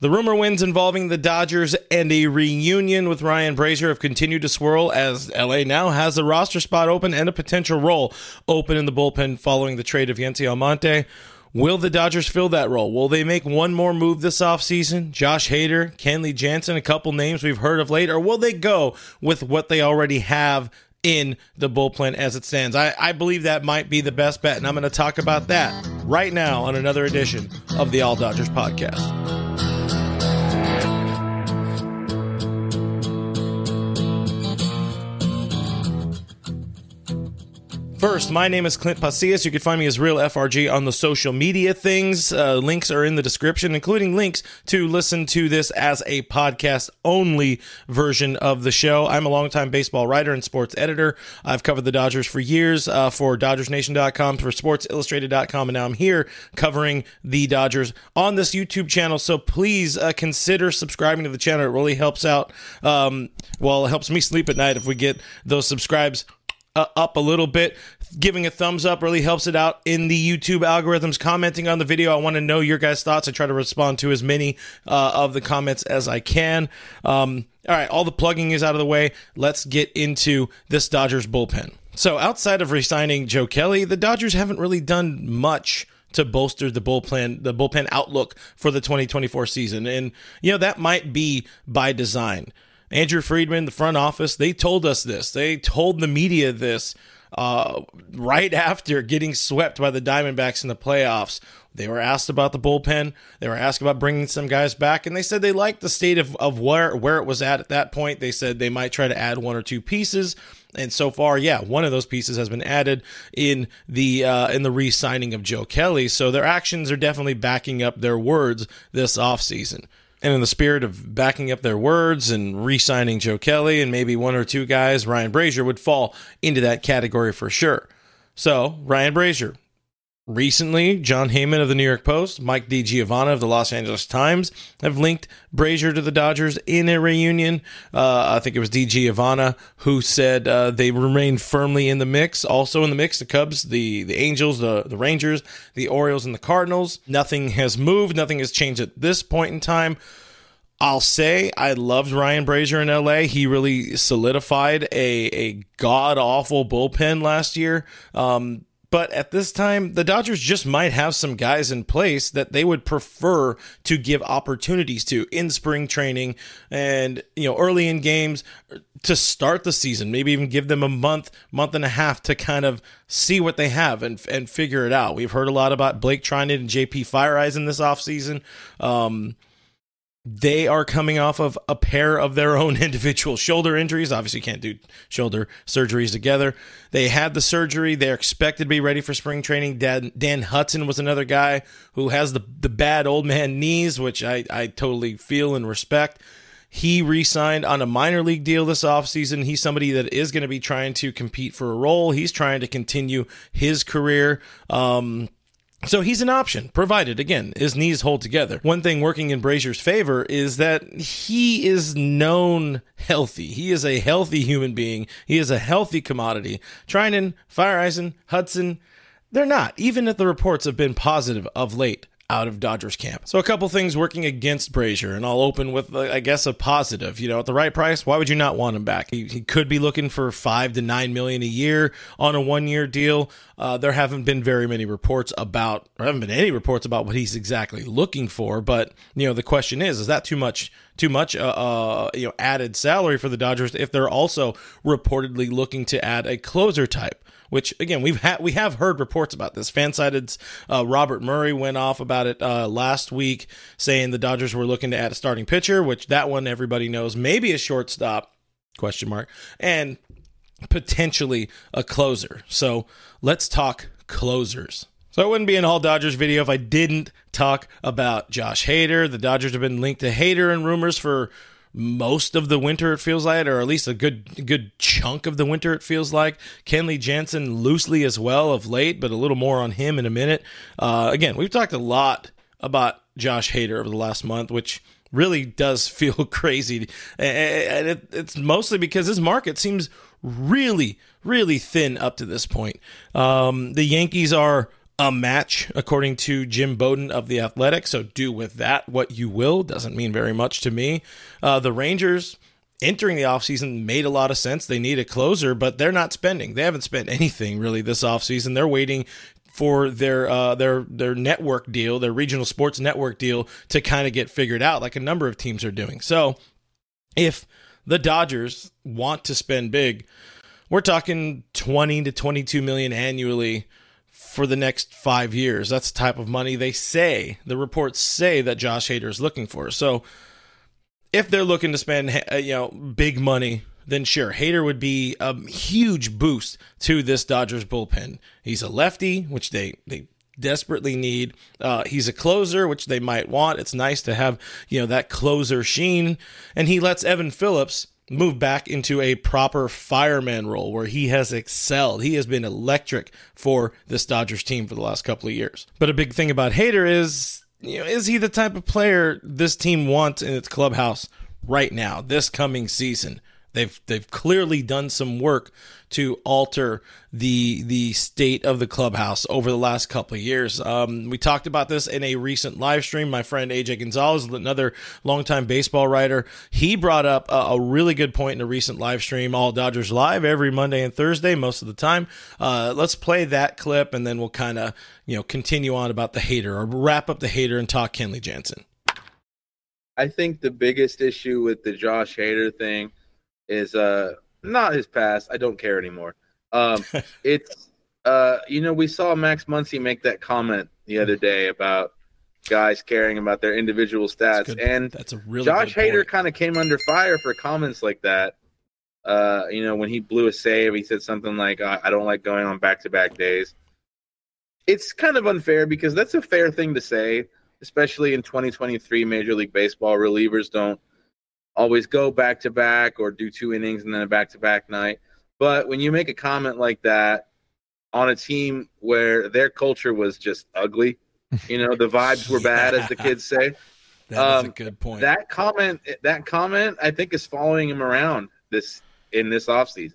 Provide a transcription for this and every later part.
The rumor winds involving the Dodgers and a reunion with Ryan Brasier have continued to swirl as LA now has a roster spot open and a potential role open in the bullpen following the trade of Yency Almonte. Will the Dodgers fill that role? Will they make one more move this offseason? Josh Hader, Kenley Jansen, a couple names we've heard of late, or will they go with what they already have in the bullpen as it stands? I, I believe that might be the best bet, and I'm going to talk about that right now on another edition of the All Dodgers podcast. First, my name is Clint Pasillas. You can find me as Real FRG on the social media things. Uh, links are in the description, including links to listen to this as a podcast only version of the show. I'm a longtime baseball writer and sports editor. I've covered the Dodgers for years uh, for DodgersNation.com, for SportsIllustrated.com, and now I'm here covering the Dodgers on this YouTube channel. So please uh, consider subscribing to the channel. It really helps out. Um, well, it helps me sleep at night if we get those subscribes uh, up a little bit. Giving a thumbs up really helps it out in the YouTube algorithms. Commenting on the video, I want to know your guys' thoughts. I try to respond to as many uh, of the comments as I can. Um, all right, all the plugging is out of the way. Let's get into this Dodgers bullpen. So, outside of re-signing Joe Kelly, the Dodgers haven't really done much to bolster the bullpen the bullpen outlook for the 2024 season and you know that might be by design Andrew Friedman, the front office, they told us this. They told the media this uh, right after getting swept by the Diamondbacks in the playoffs. They were asked about the bullpen. They were asked about bringing some guys back, and they said they liked the state of, of where, where it was at at that point. They said they might try to add one or two pieces. And so far, yeah, one of those pieces has been added in the uh, in the re-signing of Joe Kelly. So their actions are definitely backing up their words this offseason. And in the spirit of backing up their words and re signing Joe Kelly and maybe one or two guys, Ryan Brasier would fall into that category for sure. So, Ryan Brasier, Recently, Jon Heyman of the New York Post, Mike DiGiovanna of the Los Angeles Times have linked Brasier to the Dodgers in a reunion. Uh, I think it was DiGiovanna who said uh, they remain firmly in the mix. Also in the mix, the Cubs, the, the Angels, the, the Rangers, the Orioles, and the Cardinals. Nothing has moved. Nothing has changed at this point in time. I'll say I loved Ryan Brasier in LA. He really solidified a, a god awful bullpen last year. Um, but at this time, the Dodgers just might have some guys in place that they would prefer to give opportunities to in spring training and, you know, early in games to start the season. Maybe even give them a month, month and a half to kind of see what they have and, and figure it out. We've heard a lot about Blake Treinen and JP Feyereisen in this offseason. Um, they are coming off of a pair of their own individual shoulder injuries. Obviously, can't do shoulder surgeries together. They had the surgery. They're expected to be ready for spring training. Dan, Dan Hudson was another guy who has the, the bad old man knees, which I, I totally feel and respect. He re signed on a minor league deal this offseason. He's somebody that is going to be trying to compete for a role. He's trying to continue his career. Um, so he's an option, provided, again, his knees hold together. One thing working in Brasier's favor is that he is known healthy. He is a healthy human being. He is a healthy commodity. Treinen, Feyereisen, Hudson, they're not, even if the reports have been positive of late out of Dodgers camp. So a couple things working against Brasier, and I'll open with, uh, I guess, a positive. You know, at the right price, why would you not want him back? He, he could be looking for five to nine million a year on a one-year deal. Uh, there haven't been very many reports about, or haven't been any reports about what he's exactly looking for. But you know, the question is, is that too much? Too much, uh, uh, you know, added salary for the Dodgers if they're also reportedly looking to add a closer type which again we've had we have heard reports about this. Fansided's uh, Robert Murray went off about it uh, last week, saying the Dodgers were looking to add a starting pitcher, which that one everybody knows, maybe a shortstop question mark, and potentially a closer. So let's talk closers. So it wouldn't be an all Dodgers video if I didn't talk about Josh Hader. The Dodgers have been linked to Hader and rumors for most of the winter it feels like or at least a good good chunk of the winter it feels like. Kenley jansen loosely as well of late but a little more on him in a minute. Uh, again we've talked a lot about josh hader over the last month which really does feel crazy. And it, it's mostly because his market seems really really thin up to this point. Um, the yankees are a match, according to Jim Bowden of The Athletic. So do with that what you will. Doesn't mean very much to me. Uh, the Rangers entering the offseason made a lot of sense. They need a closer, but they're not spending. They haven't spent anything really this offseason. They're waiting for their uh, their their network deal, their regional sports network deal to kind of get figured out, like a number of teams are doing. So if the Dodgers want to spend big, we're talking 20 to 22 million annually for the next five years. That's the type of money they say, the reports say that Josh Hader is looking for. So if they're looking to spend, uh, you know, big money, then sure, Hader would be a huge boost to this Dodgers bullpen. He's a lefty, which they, they desperately need. Uh, he's a closer, which they might want. It's nice to have, you know, that closer sheen. And he lets Evan Phillips move back into a proper fireman role where he has excelled. He has been electric for this Dodgers team for the last couple of years. But a big thing about Hader is, you know, is he the type of player this team wants in its clubhouse right now, this coming season? They've they've clearly done some work to alter the the state of the clubhouse over the last couple of years. Um, we talked about this in a recent live stream. My friend AJ Gonzalez, another longtime baseball writer, he brought up a, a, really good point in a recent live stream. All Dodgers live every Monday and Thursday, most of the time. Uh, let's play that clip, and then we'll kind of you know continue on about the Hader or wrap up the Hader and talk Kenley Jansen. I think the biggest issue with the Josh Hader thing is uh not his past. I don't care anymore. Um, it's uh, you know, we saw Max Muncy make that comment the other day about guys caring about their individual stats, that's and that's a really Josh Hader kind of came under fire for comments like that. Uh, you know, when he blew a save, he said something like, "I don't like going on back-to-back days." It's kind of unfair because that's a fair thing to say, especially in 2023 Major League Baseball. Relievers don't always go back to back or do two innings and then a back to back night. But when you make a comment like that on a team where their culture was just ugly, you know, the vibes were bad, as the kids say. That's um, a good point. That comment, that comment, I think, is following him around this in this offseason.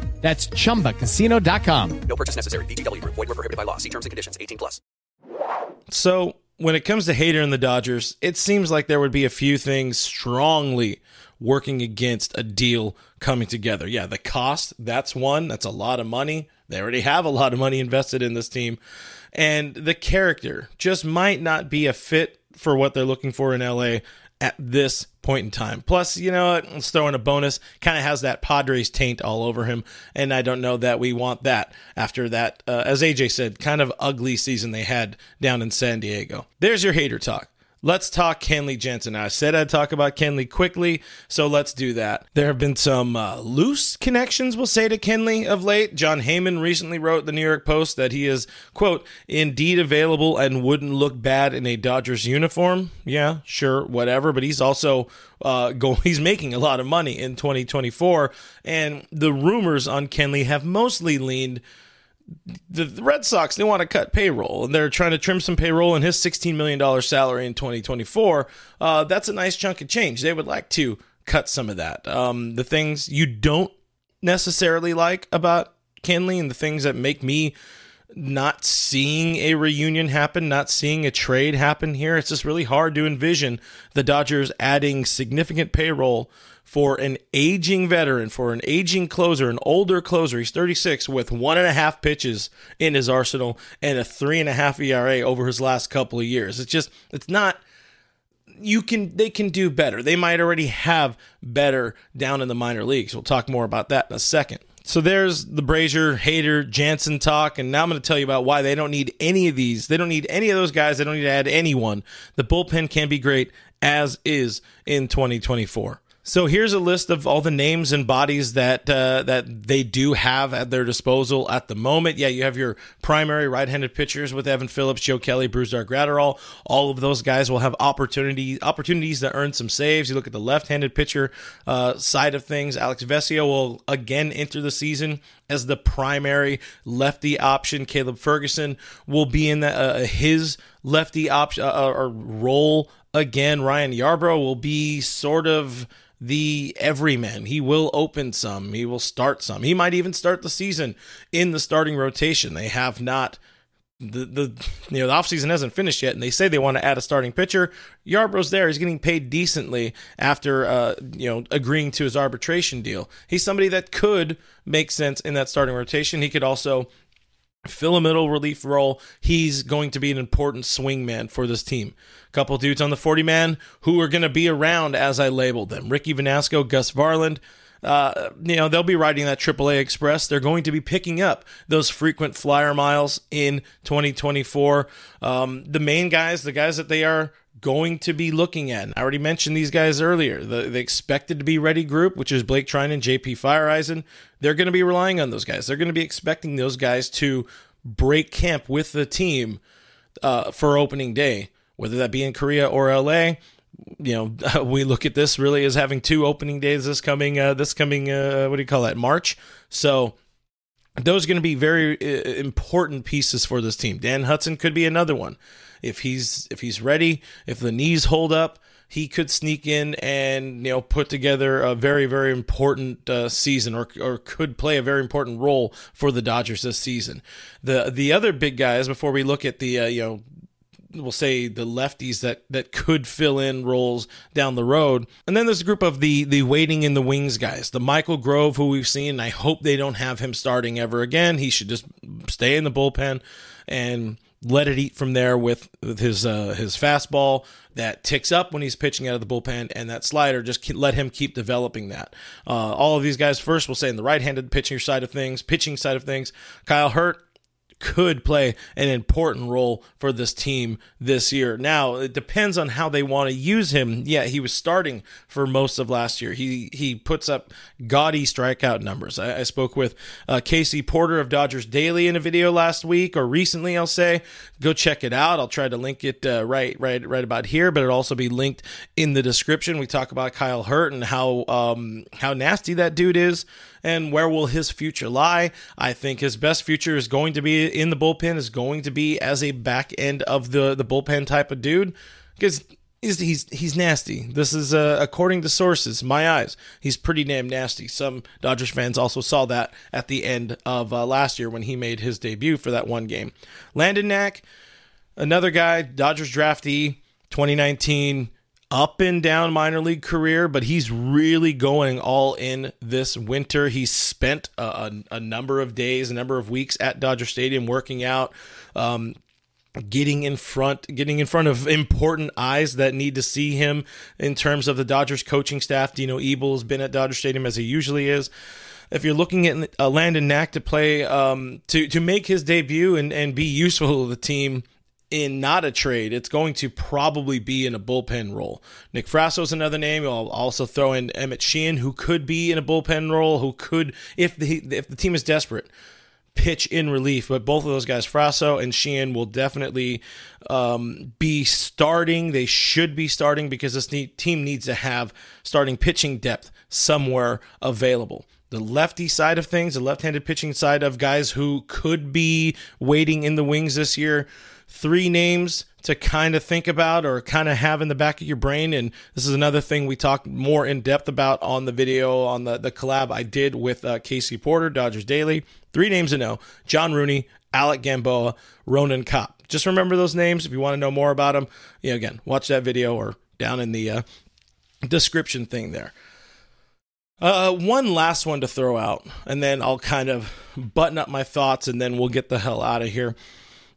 That's ChumbaCasino.com. No purchase necessary. VGW. Void were prohibited by law. See terms and conditions. 18 plus. So when it comes to Hader and the Dodgers, it seems like there would be a few things strongly working against a deal coming together. Yeah, the cost, that's one. That's a lot of money. They already have a lot of money invested in this team. And the character just might not be a fit for what they're looking for in LA at this point in time. Plus, you know, let's throw in a bonus. Kind of has that Padres taint all over him, and I don't know that we want that after that, uh, as AJ said, kind of ugly season they had down in San Diego. There's your Hader talk. Let's talk Kenley Jansen. I said I'd talk about Kenley quickly, so let's do that. There have been some uh, loose connections, we'll say, to Kenley of late. Jon Heyman recently wrote the New York Post that he is, quote, indeed available and wouldn't look bad in a Dodgers uniform. Yeah, sure, whatever. But he's also uh, he's making a lot of money in 2024. And the rumors on Kenley have mostly leaned the, Red Sox they want to cut payroll and they're trying to trim some payroll in his $16 million salary in 2024. Uh, that's a nice chunk of change. They would like to cut some of that. Um, the things you don't necessarily like about Kenley and the things that make me not seeing a reunion happen, not seeing a trade happen here. It's just really hard to envision the Dodgers adding significant payroll for an aging veteran, for an aging closer, an older closer. He's 36 with one and a half pitches in his arsenal and a three and a half ERA over his last couple of years. It's just, it's not. You can, they can do better. They might already have better down in the minor leagues. We'll talk more about that in a second. So there's the Brasier, Hader, Jansen talk, and now I'm going to tell you about why they don't need any of these. They don't need any of those guys. They don't need to add anyone. The bullpen can be great as is in 2024. So here's a list of all the names and bodies that uh, that they do have at their disposal at the moment. Yeah, you have your primary right-handed pitchers with Evan Phillips, Joe Kelly, Brusdar Graterol. All of those guys will have opportunity opportunities to earn some saves. You look at the left-handed pitcher uh, side of things. Alex Vesia will again enter the season as the primary lefty option. Caleb Ferguson will be in the, uh, his lefty option uh, or role again. Ryan Yarbrough will be sort of the everyman. He will open some, he will start some. He might even start the season in the starting rotation. They have not the the you know the offseason hasn't finished yet and they say they want to add a starting pitcher. Yarbrough's there. He's getting paid decently after uh you know agreeing to his arbitration deal. He's somebody that could make sense in that starting rotation. He could also fill a middle relief role. He's going to be an important swing man for this team. Couple dudes on the 40 man who are going to be around as I labeled them Ricky Vanasco, Gus Varland. Uh, you know, they'll be riding that AAA Express. They're going to be picking up those frequent flyer miles in 2024. Um, the main guys, the guys that they are going to be looking at. I already mentioned these guys earlier. The, the expected to be ready group, which is Blake Treinen and JP Feyereisen, they're going to be relying on those guys. They're going to be expecting those guys to break camp with the team uh, for opening day, whether that be in Korea or LA. You know, we look at this really as having two opening days this coming, uh, this coming, uh, what do you call that, March. So those are going to be very uh, important pieces for this team. Dan Hudson could be another one if he's if he's ready, if the knees hold up, he could sneak in and you know put together a very very important uh, season or or could play a very important role for the Dodgers this season. The the other big guys before we look at the uh, you know we'll say the lefties that that could fill in roles down the road. And then there's a group of the the waiting in the wings guys, the Michael Grove who we've seen. I hope they don't have him starting ever again. He should just stay in the bullpen and let it eat from there with, with his uh, his fastball that ticks up when he's pitching out of the bullpen, and that slider. Just let him keep developing that. Uh, all of these guys first, we'll say in the right-handed pitching side of things, pitching side of things. Kyle Hurt could play an important role for this team this year. Now, it depends on how they want to use him. Yeah, he was starting for most of last year. He he puts up gaudy strikeout numbers. I, I spoke with uh, Casey Porter of Dodgers Daily in a video last week or recently, I'll say. Go check it out. I'll try to link it uh, right right right about here, but it'll also be linked in the description. We talk about Kyle Hurt and how um, how nasty that dude is and where will his future lie? I think his best future is going to be in the bullpen, is going to be as a back end of the, the bullpen type of dude because he's, he's, he's nasty. This is, uh, according to sources, my eyes, he's pretty damn nasty. Some Dodgers fans also saw that at the end of uh, last year when he made his debut for that one game. Landon Knack, another guy, Dodgers draftee, 2019 up and down minor league career, but he's really going all in this winter. He's spent a, a, a number of days, a number of weeks at Dodger Stadium working out. Um, getting in front getting in front of important eyes that need to see him in terms of the Dodgers coaching staff. Dino Ebel has been at Dodger Stadium as he usually is. If you're looking at uh, Landon Knack to play um, to to make his debut and, and be useful to the team in not a trade, it's going to probably be in a bullpen role. Nick Frasso is another name. I'll also throw in Emmett Sheehan, who could be in a bullpen role, who could, if the if the team is desperate, pitch in relief. But both of those guys, Frasso and Sheehan, will definitely um, be starting. They should be starting because this team needs to have starting pitching depth somewhere available the lefty side of things, the left-handed pitching side of guys who could be waiting in the wings this year. Three names to kind of think about or kind of have in the back of your brain. And this is another thing we talked more in depth about on the video on the, the collab I did with uh, Casey Porter, Dodgers Daily. Three names to know John Rooney, Alec Gamboa, Ronan Kopp. Just remember those names if you want to know more about them. You know, again, watch that video or down in the uh, description thing there. Uh, one last one to throw out, and then I'll kind of button up my thoughts, and then we'll get the hell out of here.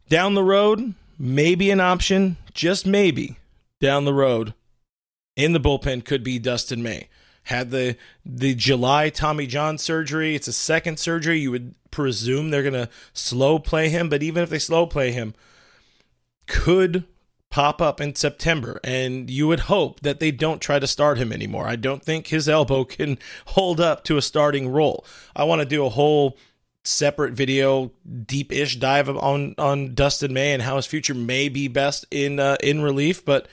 Down the road, maybe an option, just maybe, down the road, in the bullpen could be Dustin May. Had the the July Tommy John surgery. It's a second surgery. You would presume they're gonna slow play him, but even if they slow play him, could pop up in September, and you would hope that they don't try to start him anymore. I don't think his elbow can hold up to a starting role. I want to do a whole separate video, deep-ish dive on on Dustin May and how his future may be best in uh, in relief, but.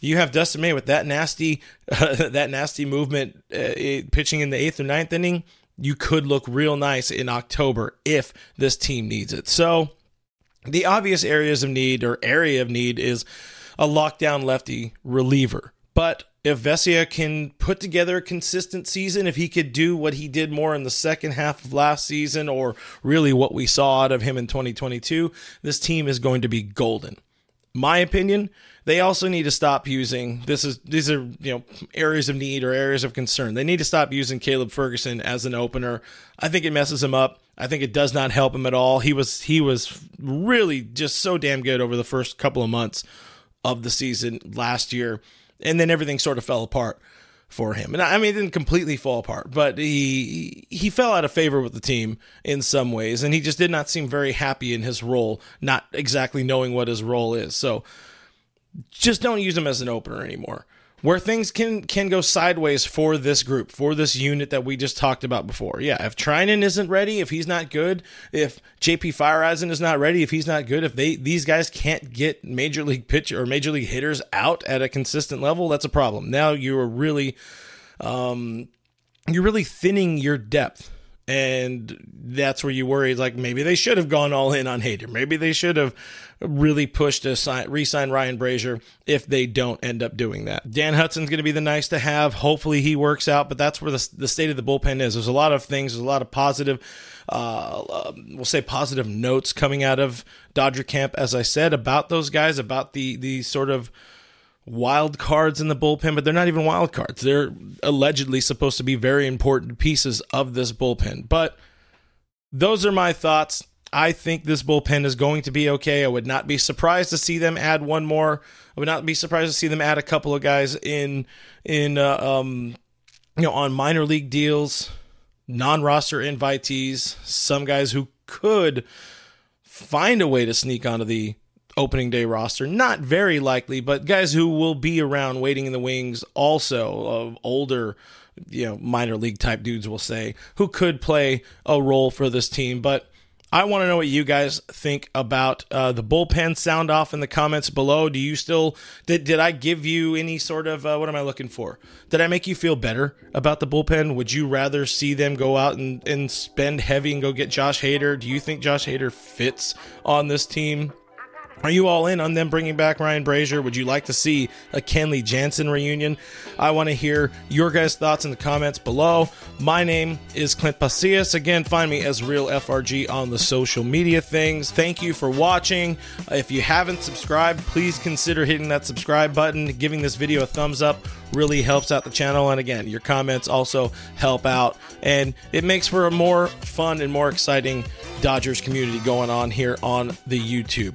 You have Dustin May with that nasty, uh, that nasty movement, uh, pitching in the eighth or ninth inning. You could look real nice in October if this team needs it. So, the obvious areas of need or area of need is a lockdown lefty reliever. But if Vesia can put together a consistent season, if he could do what he did more in the second half of last season, or really what we saw out of him in 2022, this team is going to be golden. My opinion, they also need to stop using this is these are you know areas of need or areas of concern. They need to stop using Caleb Ferguson as an opener. I think it messes him up. I think it does not help him at all. He was he was really just so damn good over the first couple of months of the season last year, and then everything sort of fell apart for him. And I mean, it didn't completely fall apart, but he he fell out of favor with the team in some ways, and he just did not seem very happy in his role, not exactly knowing what his role is. So just don't use him as an opener anymore. Where things can can go sideways for this group, for this unit that we just talked about before. Yeah, if Treinen isn't ready, if he's not good, if JP Feyereisen is not ready, if he's not good, if they these guys can't get major league pitcher or major league hitters out at a consistent level, that's a problem. Now you are really um you're really thinning your depth and that's where you worry like maybe they should have gone all in on Hader. Maybe they should have really pushed to sign, re-sign Ryan Brasier if they don't end up doing that. Dan Hudson's going to be the nice to have. Hopefully he works out, but that's where the, the state of the bullpen is. There's a lot of things. There's a lot of positive, uh, um, we'll say positive notes coming out of Dodger camp, as I said about those guys, about the the sort of wild cards in the bullpen, but they're not even wild cards. They're allegedly supposed to be very important pieces of this bullpen. But those are my thoughts. I think this bullpen is going to be okay. I would not be surprised to see them add one more. I would not be surprised to see them add a couple of guys in in uh, um, you know on minor league deals, non-roster invitees, some guys who could find a way to sneak onto the opening day roster. Not very likely, but guys who will be around waiting in the wings also of older, you know, minor league type dudes will say, who could play a role for this team. But I want to know what you guys think about uh, the bullpen. Sound off in the comments below. Do you still did did I give you any sort of uh, what am I looking for? Did I make you feel better about the bullpen? Would you rather see them go out and, and spend heavy and go get Josh Hader? Do you think Josh Hader fits on this team? Are you all in on them bringing back Ryan Brasier? Would you like to see a Kenley Jansen reunion? I want to hear your guys' thoughts in the comments below. My name is Clint Pasillas. Again, find me as Real FRG on the social media things. Thank you for watching. If you haven't subscribed, please consider hitting that subscribe button. Giving this video a thumbs up really helps out the channel. And again, your comments also help out. And it makes for a more fun and more exciting Dodgers community going on here on the YouTube.